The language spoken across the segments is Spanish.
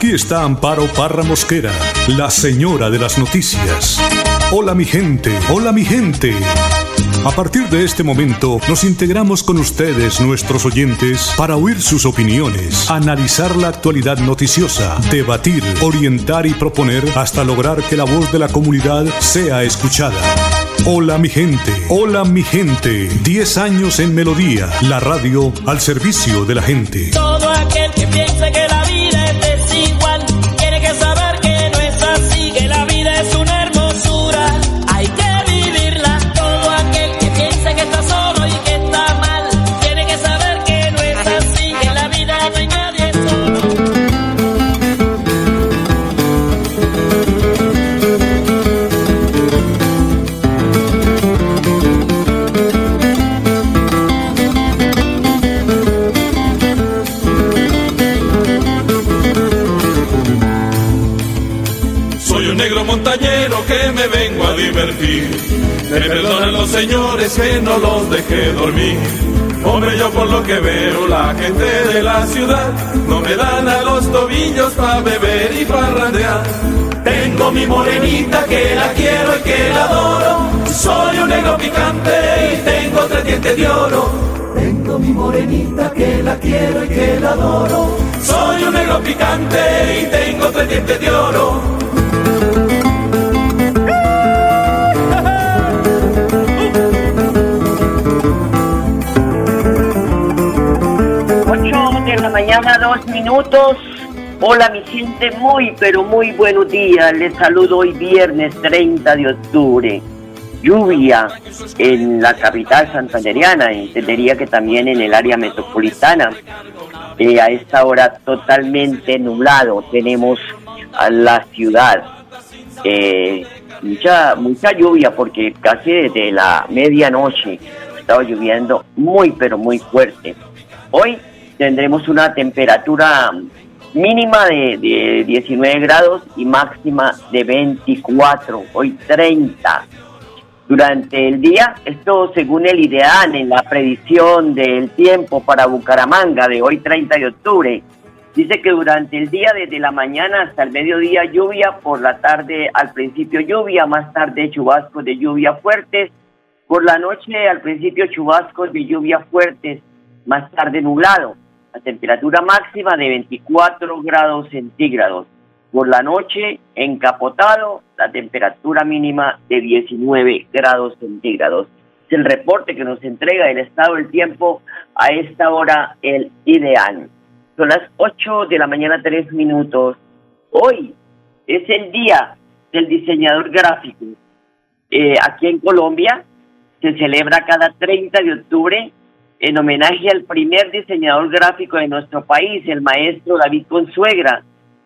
Aquí está Amparo Parra Mosquera, la señora de las noticias. Hola mi gente, hola mi gente. A partir de este momento nos integramos con ustedes, nuestros oyentes, para oír sus opiniones, analizar la actualidad noticiosa, debatir, orientar y proponer hasta lograr que la voz de la comunidad sea escuchada. Hola mi gente, hola mi gente. 10 años en Melodía, la radio al servicio de la gente. Todo aquel que piense que la dejé dormir. Hombre, yo por lo que veo, la gente de la ciudad no me dan a los tobillos para beber y parrandear. Tengo mi morenita que la quiero y que la adoro. Soy un negro picante y tengo tres dientes de oro. Tengo mi morenita que la quiero y que la adoro. Soy un negro picante y tengo tres dientes de oro. Mañana, dos minutos. Hola, mi gente, muy, pero muy buenos días. Les saludo hoy viernes 30 de octubre. Lluvia en la capital santanderiana, entendería que también en el área metropolitana. Eh, a esta hora totalmente nublado tenemos a la ciudad. Eh, mucha, mucha lluvia porque casi desde la medianoche ha estado lloviendo muy, pero muy fuerte. Hoy tendremos una temperatura mínima de, de 19 grados y máxima de 24, hoy 30. Durante el día, esto según el IDEAN en la predicción del tiempo para Bucaramanga de hoy 30 de octubre, dice que durante el día desde la mañana hasta el mediodía lluvia, por la tarde al principio lluvia, más tarde chubascos de lluvia fuertes, por la noche al principio chubascos de lluvia fuertes, más tarde nublado. La temperatura máxima de 24 grados centígrados. Por la noche, encapotado, la temperatura mínima de 19 grados centígrados. Es el reporte que nos entrega el estado del tiempo a esta hora, el ideal. Son las 8 de la mañana, 3 minutos. Hoy es el día del diseñador gráfico. Eh, aquí en Colombia se celebra cada 30 de octubre en homenaje al primer diseñador gráfico de nuestro país, el maestro David Consuegra.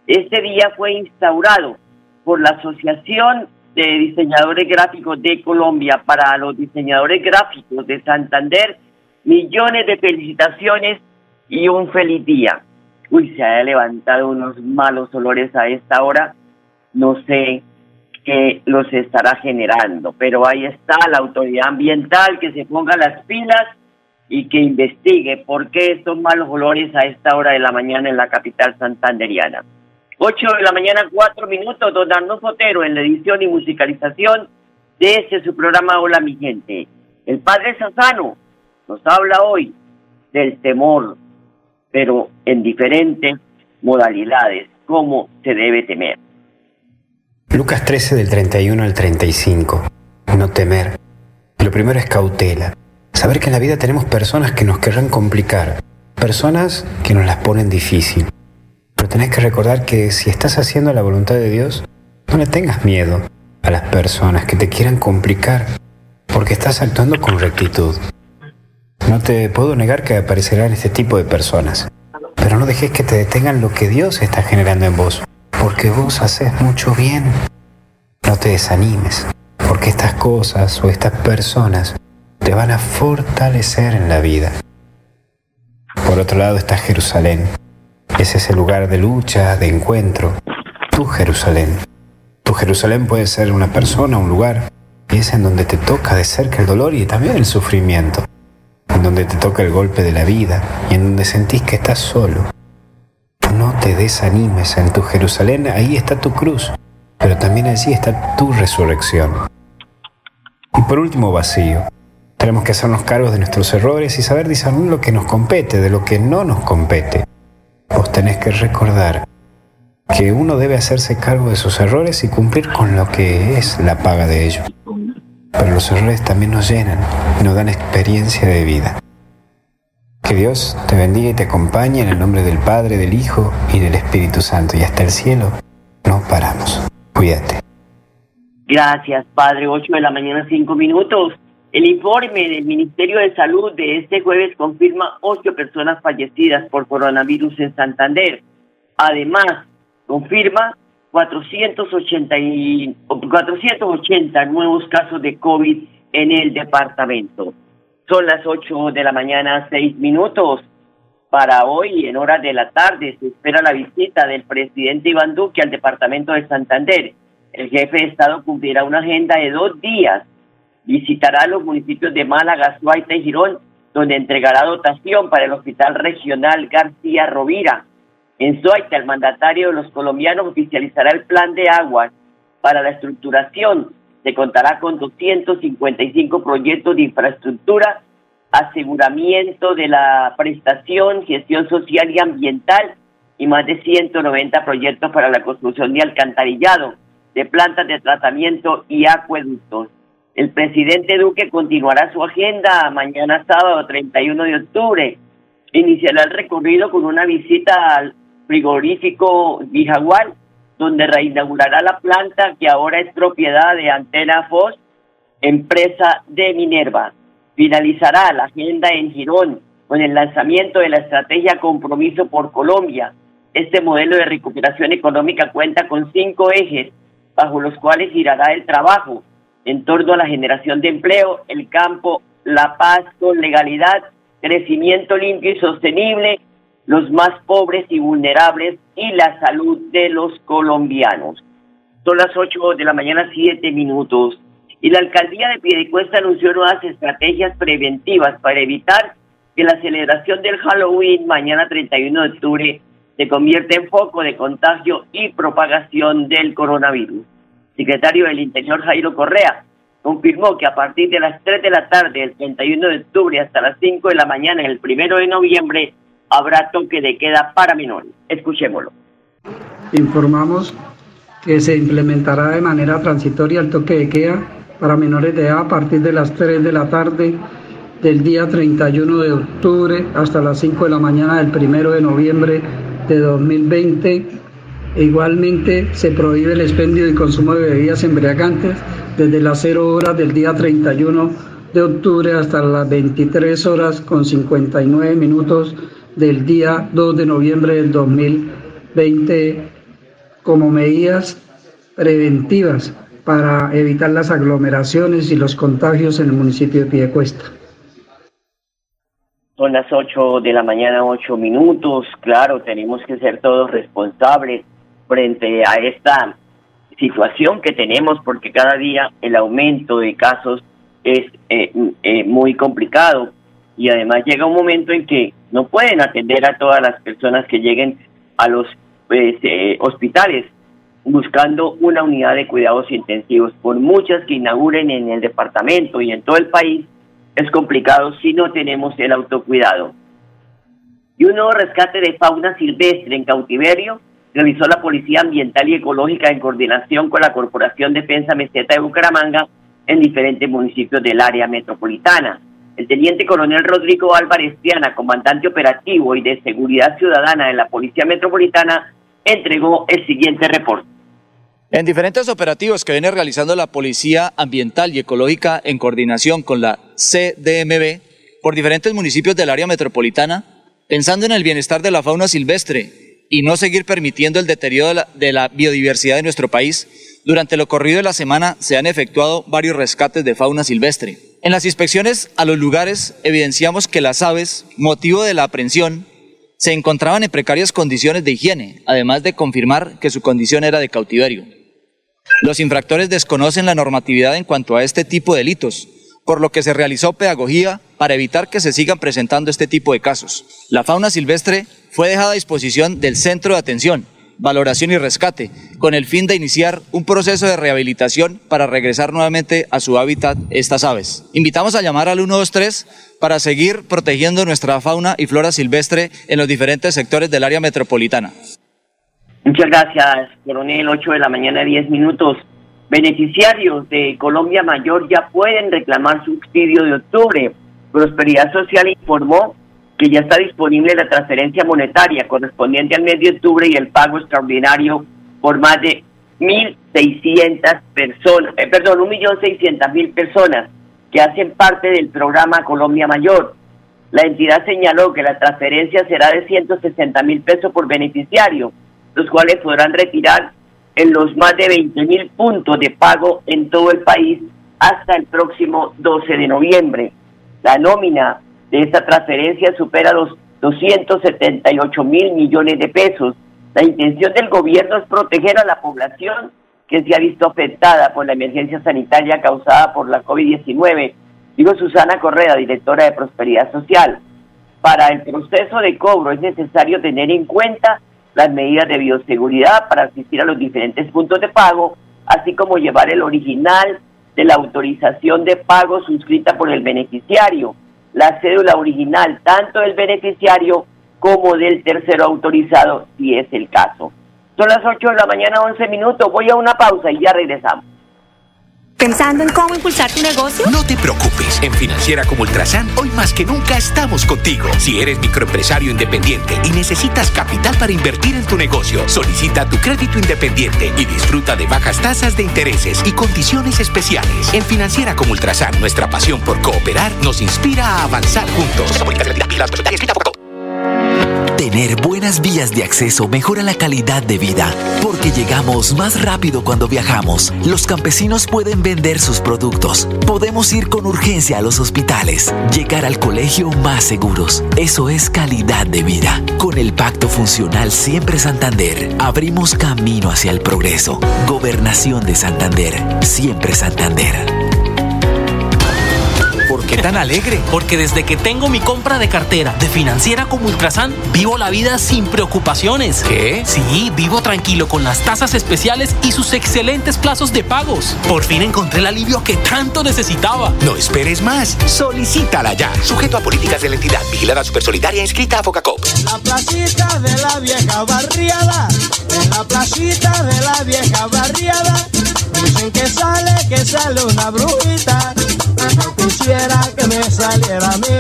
Este día fue instaurado por la Asociación de Diseñadores Gráficos de Colombia para los diseñadores gráficos de Santander. Millones de felicitaciones y un feliz día. Uy, se ha levantado unos malos olores a esta hora. No sé qué los estará generando, pero ahí está la autoridad ambiental que se ponga las pilas y que investigue por qué estos malos olores a esta hora de la mañana en la capital santanderiana. 8 de la mañana, 4 minutos, don Arno Fotero en la edición y musicalización de este su programa Hola mi gente. El padre Sassano nos habla hoy del temor, pero en diferentes modalidades, cómo se debe temer. Lucas 13 del 31 al 35. No temer. Lo primero es cautela. Saber que en la vida tenemos personas que nos querrán complicar, personas que nos las ponen difícil. Pero tenés que recordar que si estás haciendo la voluntad de Dios, no le tengas miedo a las personas que te quieran complicar, porque estás actuando con rectitud. No te puedo negar que aparecerán este tipo de personas, pero no dejes que te detengan lo que Dios está generando en vos, porque vos haces mucho bien. No te desanimes, porque estas cosas o estas personas te van a fortalecer en la vida. Por otro lado está Jerusalén. Es ese lugar de lucha, de encuentro. Tu Jerusalén. Tu Jerusalén puede ser una persona, un lugar, y es en donde te toca de cerca el dolor y también el sufrimiento. En donde te toca el golpe de la vida y en donde sentís que estás solo. No te desanimes en tu Jerusalén, ahí está tu cruz, pero también allí está tu resurrección. Y por último, vacío. Tenemos que hacernos cargos de nuestros errores y saber discernir lo que nos compete de lo que no nos compete. Vos tenés que recordar que uno debe hacerse cargo de sus errores y cumplir con lo que es la paga de ellos. Pero los errores también nos llenan nos dan experiencia de vida. Que Dios te bendiga y te acompañe en el nombre del Padre, del Hijo y del Espíritu Santo. Y hasta el cielo no paramos. Cuídate. Gracias, Padre. 8 de la mañana, 5 minutos. El informe del Ministerio de Salud de este jueves confirma 8 personas fallecidas por coronavirus en Santander. Además, confirma 480, y, 480 nuevos casos de COVID en el departamento. Son las 8 de la mañana, 6 minutos. Para hoy, en horas de la tarde, se espera la visita del presidente Iván Duque al departamento de Santander. El jefe de Estado cumplirá una agenda de dos días. Visitará los municipios de Málaga, Suaita y Girón, donde entregará dotación para el Hospital Regional García Rovira. En Suaita, el mandatario de los colombianos oficializará el plan de aguas para la estructuración se contará con 255 proyectos de infraestructura, aseguramiento de la prestación, gestión social y ambiental y más de 190 proyectos para la construcción de alcantarillado, de plantas de tratamiento y acueductos. El presidente Duque continuará su agenda mañana sábado 31 de octubre. Iniciará el recorrido con una visita al frigorífico Vijagual donde reinaugurará la planta que ahora es propiedad de Antena Fox, empresa de Minerva. Finalizará la agenda en Girón con el lanzamiento de la estrategia Compromiso por Colombia. Este modelo de recuperación económica cuenta con cinco ejes bajo los cuales girará el trabajo en torno a la generación de empleo, el campo, la paz con legalidad, crecimiento limpio y sostenible, los más pobres y vulnerables y la salud de los colombianos. Son las 8 de la mañana, 7 minutos. Y la alcaldía de Piedecuesta anunció nuevas estrategias preventivas para evitar que la celebración del Halloween mañana 31 de octubre se convierta en foco de contagio y propagación del coronavirus. Secretario del Interior Jairo Correa confirmó que a partir de las 3 de la tarde del 31 de octubre hasta las 5 de la mañana el 1 de noviembre habrá toque de queda para menores. Escuchémoslo. Informamos que se implementará de manera transitoria el toque de queda para menores de edad a partir de las 3 de la tarde del día 31 de octubre hasta las 5 de la mañana del 1 de noviembre de 2020. Igualmente se prohíbe el expendio y consumo de bebidas embriagantes desde las 0 horas del día 31 de octubre hasta las 23 horas con 59 minutos del día 2 de noviembre del 2020 como medidas preventivas para evitar las aglomeraciones y los contagios en el municipio de Piedecuesta. Son las 8 de la mañana, 8 minutos. Claro, tenemos que ser todos responsables frente a esta situación que tenemos porque cada día el aumento de casos es eh, eh, muy complicado y además llega un momento en que no pueden atender a todas las personas que lleguen a los pues, eh, hospitales buscando una unidad de cuidados intensivos. Por muchas que inauguren en el departamento y en todo el país, es complicado si no tenemos el autocuidado. Y un nuevo rescate de fauna silvestre en cautiverio realizó la Policía Ambiental y Ecológica en coordinación con la Corporación Defensa Meseta de Bucaramanga en diferentes municipios del área metropolitana. El teniente coronel Rodrigo Álvarez Tiana, comandante operativo y de seguridad ciudadana de la Policía Metropolitana, entregó el siguiente reporte. En diferentes operativos que viene realizando la Policía Ambiental y Ecológica en coordinación con la CDMB por diferentes municipios del área metropolitana, pensando en el bienestar de la fauna silvestre y no seguir permitiendo el deterioro de la, biodiversidad de nuestro país, durante lo corrido de la semana se han efectuado varios rescates de fauna silvestre. En las inspecciones a los lugares evidenciamos que las aves, motivo de la aprehensión, se encontraban en precarias condiciones de higiene, además de confirmar que su condición era de cautiverio. Los infractores desconocen la normatividad en cuanto a este tipo de delitos, por lo que se realizó pedagogía para evitar que se sigan presentando este tipo de casos. La fauna silvestre fue dejada a disposición del Centro de Atención, Valoración y Rescate, con el fin de iniciar un proceso de rehabilitación para regresar nuevamente a su hábitat estas aves. Invitamos a llamar al 123 para seguir protegiendo nuestra fauna y flora silvestre en los diferentes sectores del área metropolitana. Muchas gracias, coronel. 8 de la mañana, 10 minutos. Beneficiarios de Colombia Mayor ya pueden reclamar subsidio de octubre. Prosperidad Social informó que ya está disponible la transferencia monetaria correspondiente al mes de octubre y el pago extraordinario por más de 1.600 personas, eh, perdón, 1.600.000 personas que hacen parte del programa Colombia Mayor. La entidad señaló que la transferencia será de 160 mil pesos por beneficiario, los cuales podrán retirar en los más de 20 mil puntos de pago en todo el país hasta el próximo 12 de noviembre. La nómina de esta transferencia supera los 278 mil millones de pesos. La intención del gobierno es proteger a la población que se ha visto afectada por la emergencia sanitaria causada por la COVID-19, digo Susana Correa, directora de Prosperidad Social. Para el proceso de cobro es necesario tener en cuenta las medidas de bioseguridad para asistir a los diferentes puntos de pago, así como llevar el original de la autorización de pago suscrita por el beneficiario, la cédula original tanto del beneficiario como del tercero autorizado, si es el caso. Son las 8 de la mañana, 11 minutos. Voy a una pausa y ya regresamos. ¿Pensando en cómo impulsar tu negocio? No te preocupes. En Financiera como Ultrasan, hoy más que nunca estamos contigo. Si eres microempresario independiente y necesitas capital para invertir en tu negocio, solicita tu crédito independiente y disfruta de bajas tasas de intereses y condiciones especiales. En Financiera como Ultrasan, nuestra pasión por cooperar nos inspira a avanzar juntos. Tener buenas vías de acceso mejora la calidad de vida, porque llegamos más rápido cuando viajamos. Los campesinos pueden vender sus productos. Podemos ir con urgencia a los hospitales, llegar al colegio más seguros. Eso es calidad de vida. Con el Pacto Funcional Siempre Santander, abrimos camino hacia el progreso. Gobernación de Santander, siempre Santander. ¿Por qué tan alegre? Porque desde que tengo mi compra de cartera de financiera como Ultrasan, vivo la vida sin preocupaciones. ¿Qué? Sí, vivo tranquilo con las tasas especiales y sus excelentes plazos de pagos. Por fin encontré el alivio que tanto necesitaba. No esperes más. Solicítala ya. Sujeto a políticas de la entidad. Vigilada Supersolidaria inscrita a Focacop. La placita de la vieja barriada. En la placita de la vieja barriada. Dicen que sale, que sale una brujita. Quisiera que me saliera a mí.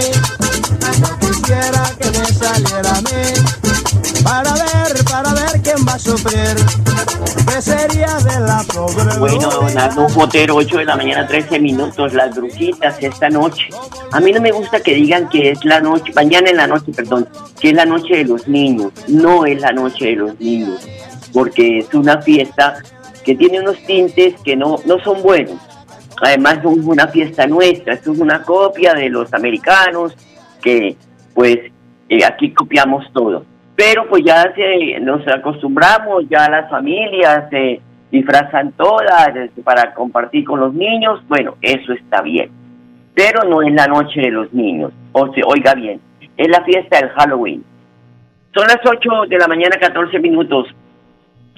Quisiera que me saliera a mí. Para ver, para ver quién va a sufrir. ¿Qué sería de la pobre? Bueno, don Arnulfo Otero, 8 de la mañana, 13 minutos, las brujitas esta noche. A mí no me gusta que digan que es la noche, mañana en la noche, perdón, que es la noche de los niños. No es la noche de los niños, porque es una fiesta que tiene unos tintes que no, no son buenos. Además, es una fiesta nuestra, esto es una copia de los americanos, que pues eh, aquí copiamos todo. Pero pues ya se, nos acostumbramos, ya las familias se disfrazan todas este, para compartir con los niños, bueno, eso está bien. Pero no es la noche de los niños, o se oiga bien, es la fiesta del Halloween. Son las 8 de la mañana, 14 minutos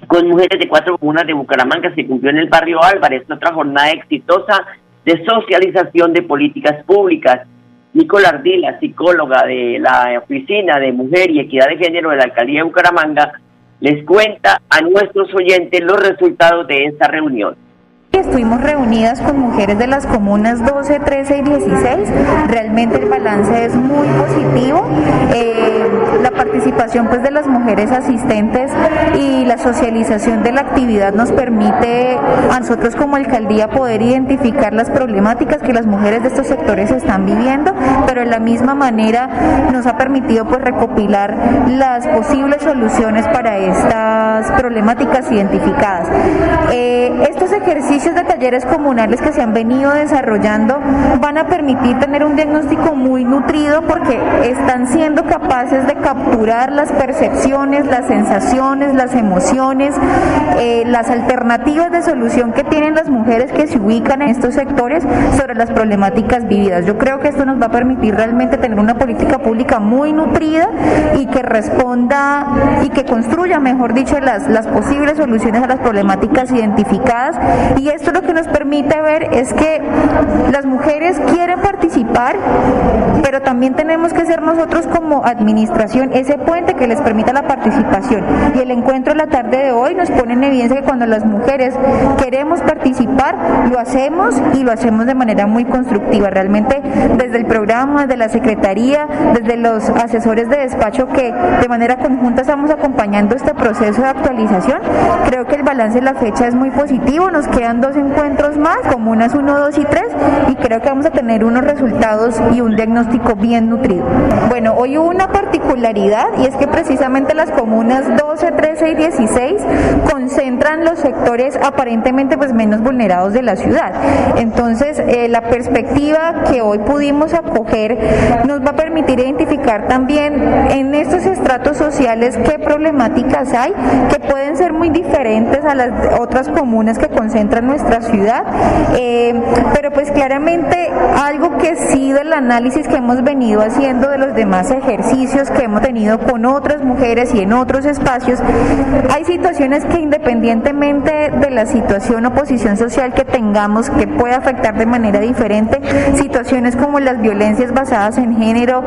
con mujeres de cuatro comunas de Bucaramanga se cumplió en el barrio Álvarez otra jornada exitosa de socialización de políticas públicas. Nicola Ardila, psicóloga de la Oficina de Mujer y Equidad de Género de la Alcaldía de Bucaramanga, les cuenta a nuestros oyentes los resultados de esta reunión. Estuvimos reunidas con mujeres de las comunas 12, 13 y 16. Realmente el balance es muy positivo. Eh, la participación pues, de las mujeres asistentes y la socialización de la actividad nos permite a nosotros como alcaldía poder identificar las problemáticas que las mujeres de estos sectores están viviendo, pero de la misma manera nos ha permitido pues, recopilar las posibles soluciones para estas problemáticas identificadas. Eh, estos ejercicios de talleres comunales que se han venido desarrollando van a permitir tener un diagnóstico muy nutrido porque están siendo capaces de capturar las percepciones, las sensaciones, las emociones, eh, las alternativas de solución que tienen las mujeres que se ubican en estos sectores sobre las problemáticas vividas. Yo creo que esto nos va a permitir realmente tener una política pública muy nutrida y que responda y que construya, mejor dicho, las, las posibles soluciones a las problemáticas identificadas. Esto lo que nos permite ver es que las mujeres quieren participar, pero también tenemos que ser nosotros como administración ese puente que les permita la participación. Y el encuentro la tarde de hoy nos pone en evidencia que cuando las mujeres queremos participar, lo hacemos y lo hacemos de manera muy constructiva. Realmente desde el programa, desde la Secretaría, desde los asesores de despacho que de manera conjunta estamos acompañando este proceso de actualización, creo que el balance de la fecha es muy positivo. Nos quedan dos encuentros más, comunas 1, 2 y 3, y creo que vamos a tener unos resultados y un diagnóstico bien nutrido. Bueno, hoy hubo una particularidad y es que precisamente las comunas 12, 13 y 16 concentran los sectores aparentemente pues menos vulnerados de la ciudad. Entonces, eh, la perspectiva que hoy pudimos acoger nos va a permitir identificar también en estos estratos sociales qué problemáticas hay que pueden ser muy diferentes a las otras comunas que concentran nuestra ciudad, eh, pero pues claramente algo que sí del análisis que hemos venido haciendo de los demás ejercicios que hemos tenido con otras mujeres y en otros espacios, hay situaciones que independientemente de la situación o posición social que tengamos que puede afectar de manera diferente, situaciones como las violencias basadas en género,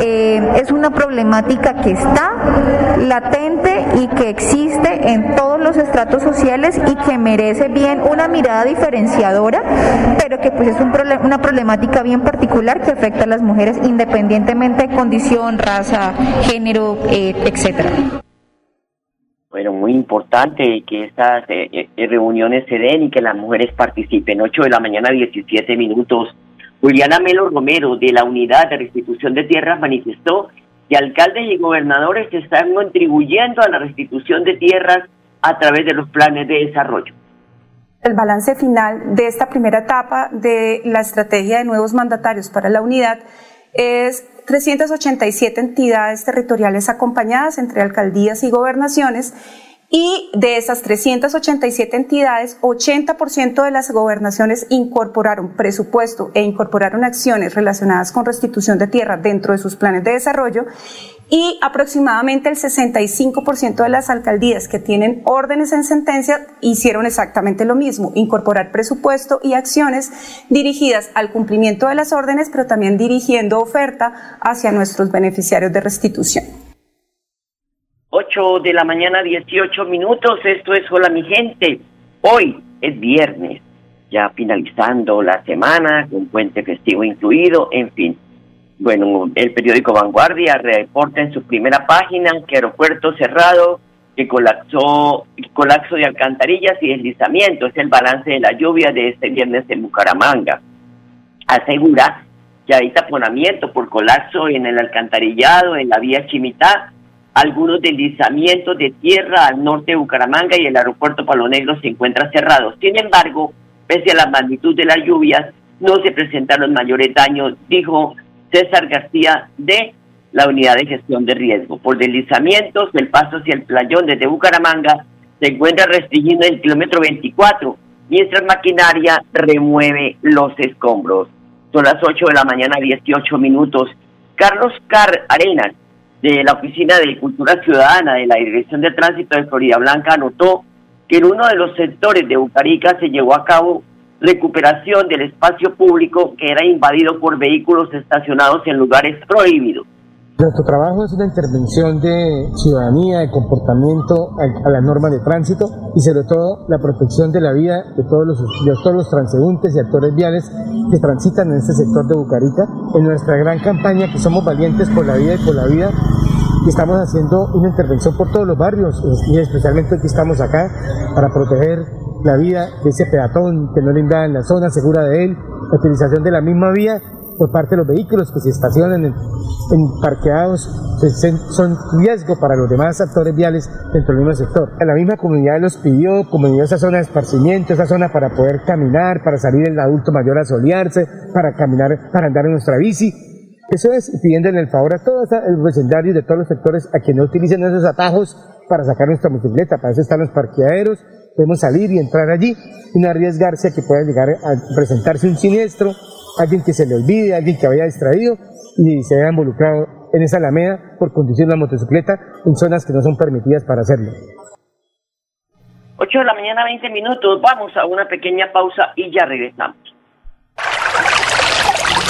eh, es una problemática que está latente y que existe en todos los estratos sociales y que merece bien una mirada diferenciadora, pero que pues es un una problemática bien particular que afecta a las mujeres independientemente de condición, raza, género, eh, etcétera. Bueno, muy importante que estas eh, eh, reuniones se den y que las mujeres participen. 8 de la mañana, 17 minutos. Juliana Melo Romero, de la Unidad de Restitución de Tierras, manifestó que alcaldes y gobernadores están contribuyendo a la restitución de tierras a través de los planes de desarrollo. El balance final de esta primera etapa de la estrategia de nuevos mandatarios para la unidad es 387 entidades territoriales acompañadas entre alcaldías y gobernaciones y de esas 387 entidades, 80% de las gobernaciones incorporaron presupuesto e incorporaron acciones relacionadas con restitución de tierra dentro de sus planes de desarrollo y aproximadamente el 65% de las alcaldías que tienen órdenes en sentencia hicieron exactamente lo mismo, incorporar presupuesto y acciones dirigidas al cumplimiento de las órdenes, pero también dirigiendo oferta hacia nuestros beneficiarios de restitución. 8 de la mañana, 18 minutos. Esto es Hola mi gente. Hoy es viernes, ya finalizando la semana, con puente festivo incluido, en fin. Bueno, el periódico Vanguardia reporta en su primera página que aeropuerto cerrado, que colapsó, colapso de alcantarillas y deslizamiento. Es el balance de la lluvia de este viernes en Bucaramanga. Asegura que hay taponamiento por colapso en el alcantarillado, en la vía Chimitá, algunos deslizamientos de tierra al norte de Bucaramanga y el aeropuerto Palo Negro se encuentra cerrado. Sin embargo, pese a la magnitud de las lluvias, no se presentaron mayores daños, dijo César García de la Unidad de Gestión de Riesgo. Por deslizamientos, el paso hacia el playón desde Bucaramanga se encuentra restringido en el kilómetro 24, mientras maquinaria remueve los escombros. Son las 8 de la mañana, 18 minutos. Carlos Car Arenas, de la Oficina de Cultura Ciudadana de la Dirección de Tránsito de Florida Blanca anotó que en uno de los sectores de Bucarica se llevó a cabo recuperación del espacio público que era invadido por vehículos estacionados en lugares prohibidos. Nuestro trabajo es una intervención de ciudadanía, de comportamiento a, las normas de tránsito y sobre todo la protección de la vida de todos los, de todos los transeúntes y actores viales que transitan en este sector de Bucarica. En nuestra gran campaña que somos valientes por la vida y por la vida, estamos haciendo una intervención por todos los barrios y especialmente aquí estamos acá para proteger la vida de ese peatón que no le en la zona segura de él, la utilización de la misma vía por parte de los vehículos que se estacionan en, parqueados pues, son riesgo para los demás actores viales dentro del mismo sector. La misma comunidad los pidió, como esa zona de esparcimiento, esa zona para poder caminar, para salir el adulto mayor a solearse, para caminar, para andar en nuestra bici Eso es, pidiéndole el favor a todos los vecindarios de todos los sectores a quienes no utilicen esos atajos para sacar nuestra motocicleta. Para eso están los parqueaderos, podemos salir y entrar allí no arriesgarse a que pueda llegar a presentarse un siniestro, alguien que se le olvide, alguien que vaya distraído y se haya involucrado en esa alameda por conducir la motocicleta en zonas que no son permitidas para hacerlo. 8 de la mañana, 20 minutos. Vamos a una pequeña pausa y ya regresamos.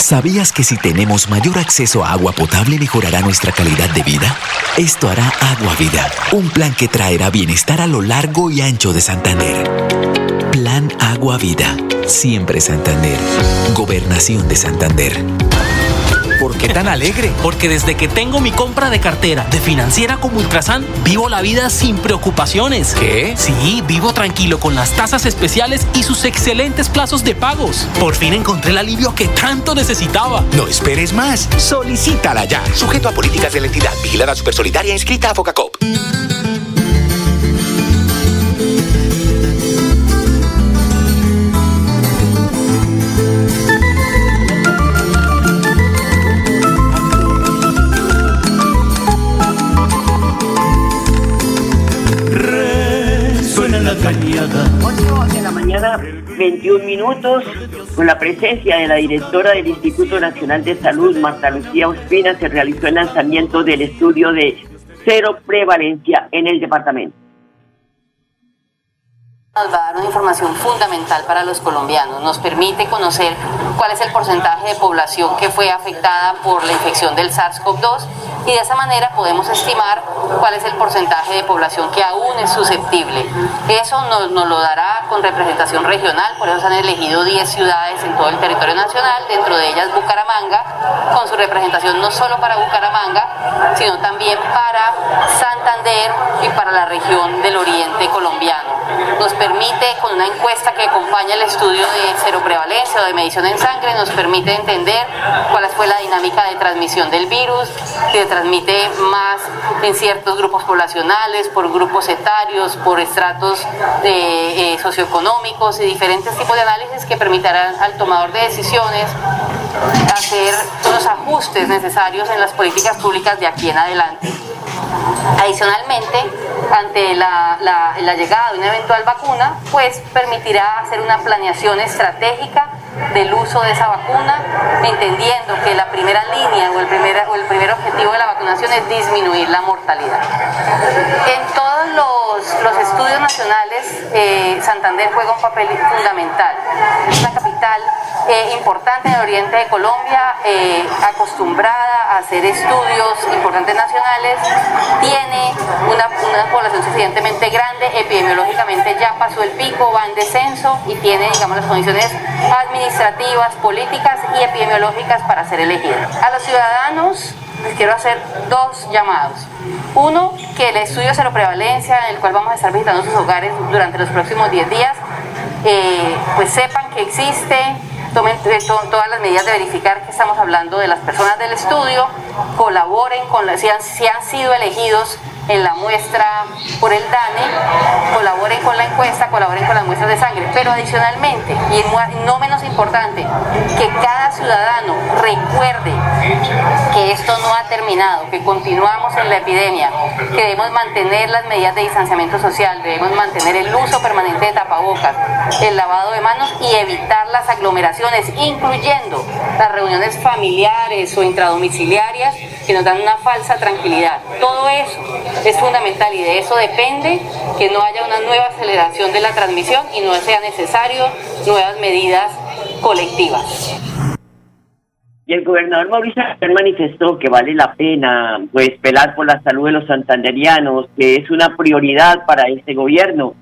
¿Sabías que si tenemos mayor acceso a agua potable mejorará nuestra calidad de vida? Esto hará Agua Vida, un plan que traerá bienestar a lo largo y ancho de Santander. Plan Agua Vida, siempre Santander. Gobernación de Santander. ¿Por qué tan alegre? Porque desde que tengo mi compra de cartera de financiera como Ultrasan, vivo la vida sin preocupaciones. ¿Qué? Sí, vivo tranquilo con las tasas especiales y sus excelentes plazos de pagos. Por fin encontré el alivio que tanto necesitaba. No esperes más. Solicítala ya. Sujeto a políticas de la entidad. Vigilada Supersolidaria inscrita a Focacop. Mañana, 21 minutos, con la presencia de la directora del Instituto Nacional de Salud, Marta Lucía Ospina, se realizó el lanzamiento del estudio de cero prevalencia en el departamento. Nos va a dar una información fundamental para los colombianos. Nos permite conocer cuál es el porcentaje de población que fue afectada por la infección del SARS-CoV-2 y de esa manera podemos estimar cuál es el porcentaje de población que aún es susceptible. Eso nos, nos lo dará con representación regional, por eso se han elegido 10 ciudades en todo el territorio nacional, dentro de ellas Bucaramanga, con su representación no solo para Bucaramanga, sino también para Santander y para la región del oriente colombiano. Nos permite, con una encuesta que acompaña el estudio de cero prevalencia o de medición en sangre, nos permite entender cuál fue la dinámica de transmisión del virus, se transmite más en ciertos grupos poblacionales, por grupos etarios, por estratos de, eh, socioeconómicos y diferentes tipos de análisis que permitirán al tomador de decisiones hacer los ajustes necesarios en las políticas públicas de aquí en adelante. Adicionalmente, ante la- la llegada de una eventual vacuna, pues permitirá hacer una planeación estratégica del uso de esa vacuna, entendiendo que la primera línea o el primer, o el primer objetivo de la vacunación es disminuir la mortalidad. En todos los, los estudios nacionales, eh, Santander juega un papel fundamental. Es una capital eh, importante en el oriente de Colombia, eh, acostumbrada a hacer estudios importantes nacionales, tiene una, una población suficientemente grande, epidemiológicamente ya pasó el pico, va en descenso y tiene, digamos, las condiciones administrativas, políticas y epidemiológicas para ser elegida. A los ciudadanos quiero hacer dos llamados. Uno, que el estudio cero prevalencia, en el cual vamos a estar visitando sus hogares durante los próximos 10 días, eh, pues sepan que existe, tomen eh, to- todas las medidas de verificar que estamos hablando de las personas del estudio, colaboren con si, han, si han sido elegidos en la muestra por el DANE, colaboren con la encuesta, colaboren con las muestras de sangre, pero adicionalmente, y no- no menos importante, que cada ciudadano recuerde que esto no ha terminado, que continuamos en la epidemia, que debemos mantener las medidas de distanciamiento social, debemos mantener el uso permanente de tapabocas, el lavado de manos y evitar las aglomeraciones, incluyendo las reuniones familiares o intradomiciliarias que nos dan una falsa tranquilidad. Todo eso es fundamental y de eso depende que no haya una nueva aceleración de la transmisión y no sea necesario nuevas medidas colectivas. Y el gobernador Mauricio manifestó que vale la pena pues pelar por la salud de los santanderianos, que es una prioridad para este gobierno.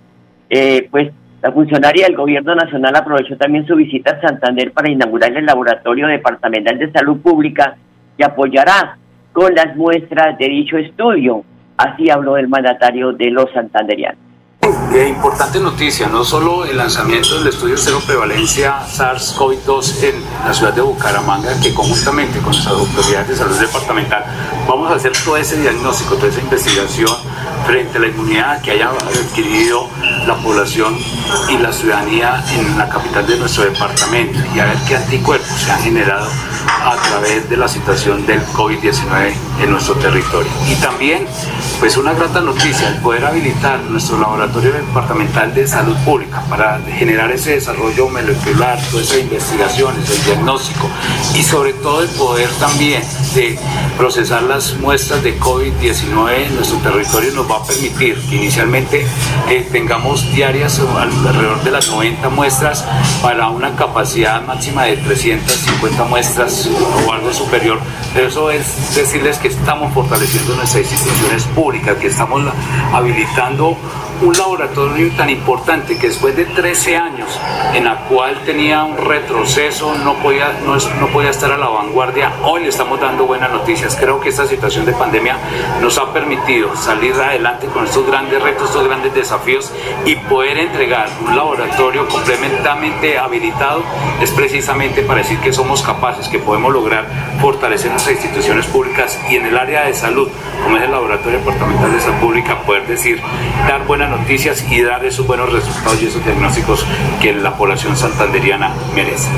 Eh, pues la funcionaria del gobierno nacional aprovechó también su visita a Santander para inaugurar el laboratorio departamental de salud pública que apoyará con las muestras de dicho estudio. Así habló el mandatario de los santanderianos. Eh, importante noticia, no solo el lanzamiento del estudio cero prevalencia SARS-CoV-2 en la ciudad de Bucaramanga, que conjuntamente con nuestras autoridades de salud departamental vamos a hacer todo ese diagnóstico, toda esa investigación frente a la inmunidad que haya adquirido la población y la ciudadanía en la capital de nuestro departamento y a ver qué anticuerpos se han generado a través de la situación del COVID-19 en nuestro territorio. Y también, pues una grata noticia, el poder habilitar nuestro laboratorio departamental de salud pública para generar ese desarrollo molecular, todas esas investigaciones, el diagnóstico y sobre todo el poder también de procesar las muestras de COVID-19 en nuestro territorio nos va a permitir que inicialmente eh, tengamos diarias alrededor de las 90 muestras para una capacidad máxima de 350 muestras o algo superior. Eso es decirles que estamos fortaleciendo nuestras instituciones públicas, que estamos habilitando un laboratorio tan importante que después de 13 años en la cual tenía un retroceso, no podía, no, no podía estar a la vanguardia, hoy le estamos dando buenas noticias. Creo que esta situación de pandemia nos ha permitido salir adelante con estos grandes retos, estos grandes desafíos y poder entregar un laboratorio completamente habilitado es precisamente para decir que somos capaces, que podemos lograr fortalecer nuestras instituciones públicas y en el área de salud, como es el Laboratorio Departamental de Salud Pública, poder decir, dar buenas noticias y dar esos buenos resultados y esos diagnósticos que la población santanderiana merece.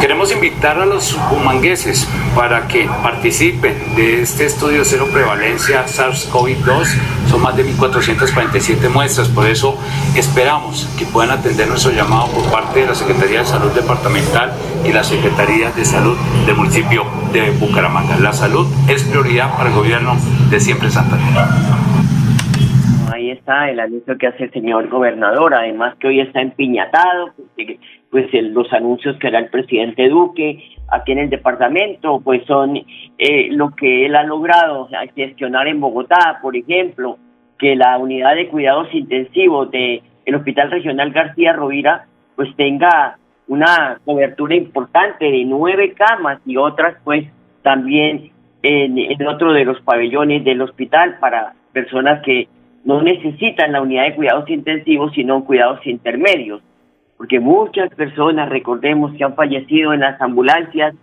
Queremos invitar a los humangueses para que participen de este estudio cero prevalencia SARS-CoV-2. Son más de 1.447 muestras, por eso esperamos que puedan atender nuestro llamado por parte de la Secretaría de Salud Departamental y la Secretaría de Salud del municipio de Bucaramanga. La salud es prioridad para el gobierno de siempre Santander ahí está el anuncio que hace el señor gobernador, además que hoy está empiñatado, pues los anuncios que hará el presidente Duque aquí en el departamento, pues son eh, lo que él ha logrado gestionar en Bogotá, por ejemplo, que la unidad de cuidados intensivos del el Hospital Regional García Rovira, pues tenga una cobertura importante de nueve camas y otras pues también en otro de los pabellones del hospital para personas que no necesitan la unidad de cuidados intensivos, sino cuidados intermedios, porque muchas personas, recordemos, que han fallecido en las ambulancias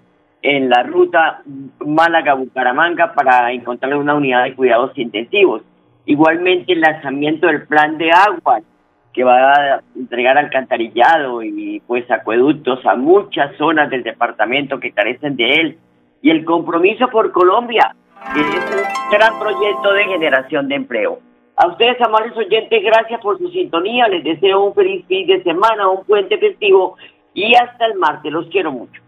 en la ruta Málaga-Bucaramanga para encontrar una unidad de cuidados intensivos. Igualmente el lanzamiento del plan de agua que va a entregar alcantarillado y pues acueductos a muchas zonas del departamento que carecen de él. Y el compromiso por Colombia, que es un gran proyecto de generación de empleo. A ustedes, amables oyentes, gracias por su sintonía. Les deseo un feliz fin de semana, un puente festivo y hasta el martes. Los quiero mucho.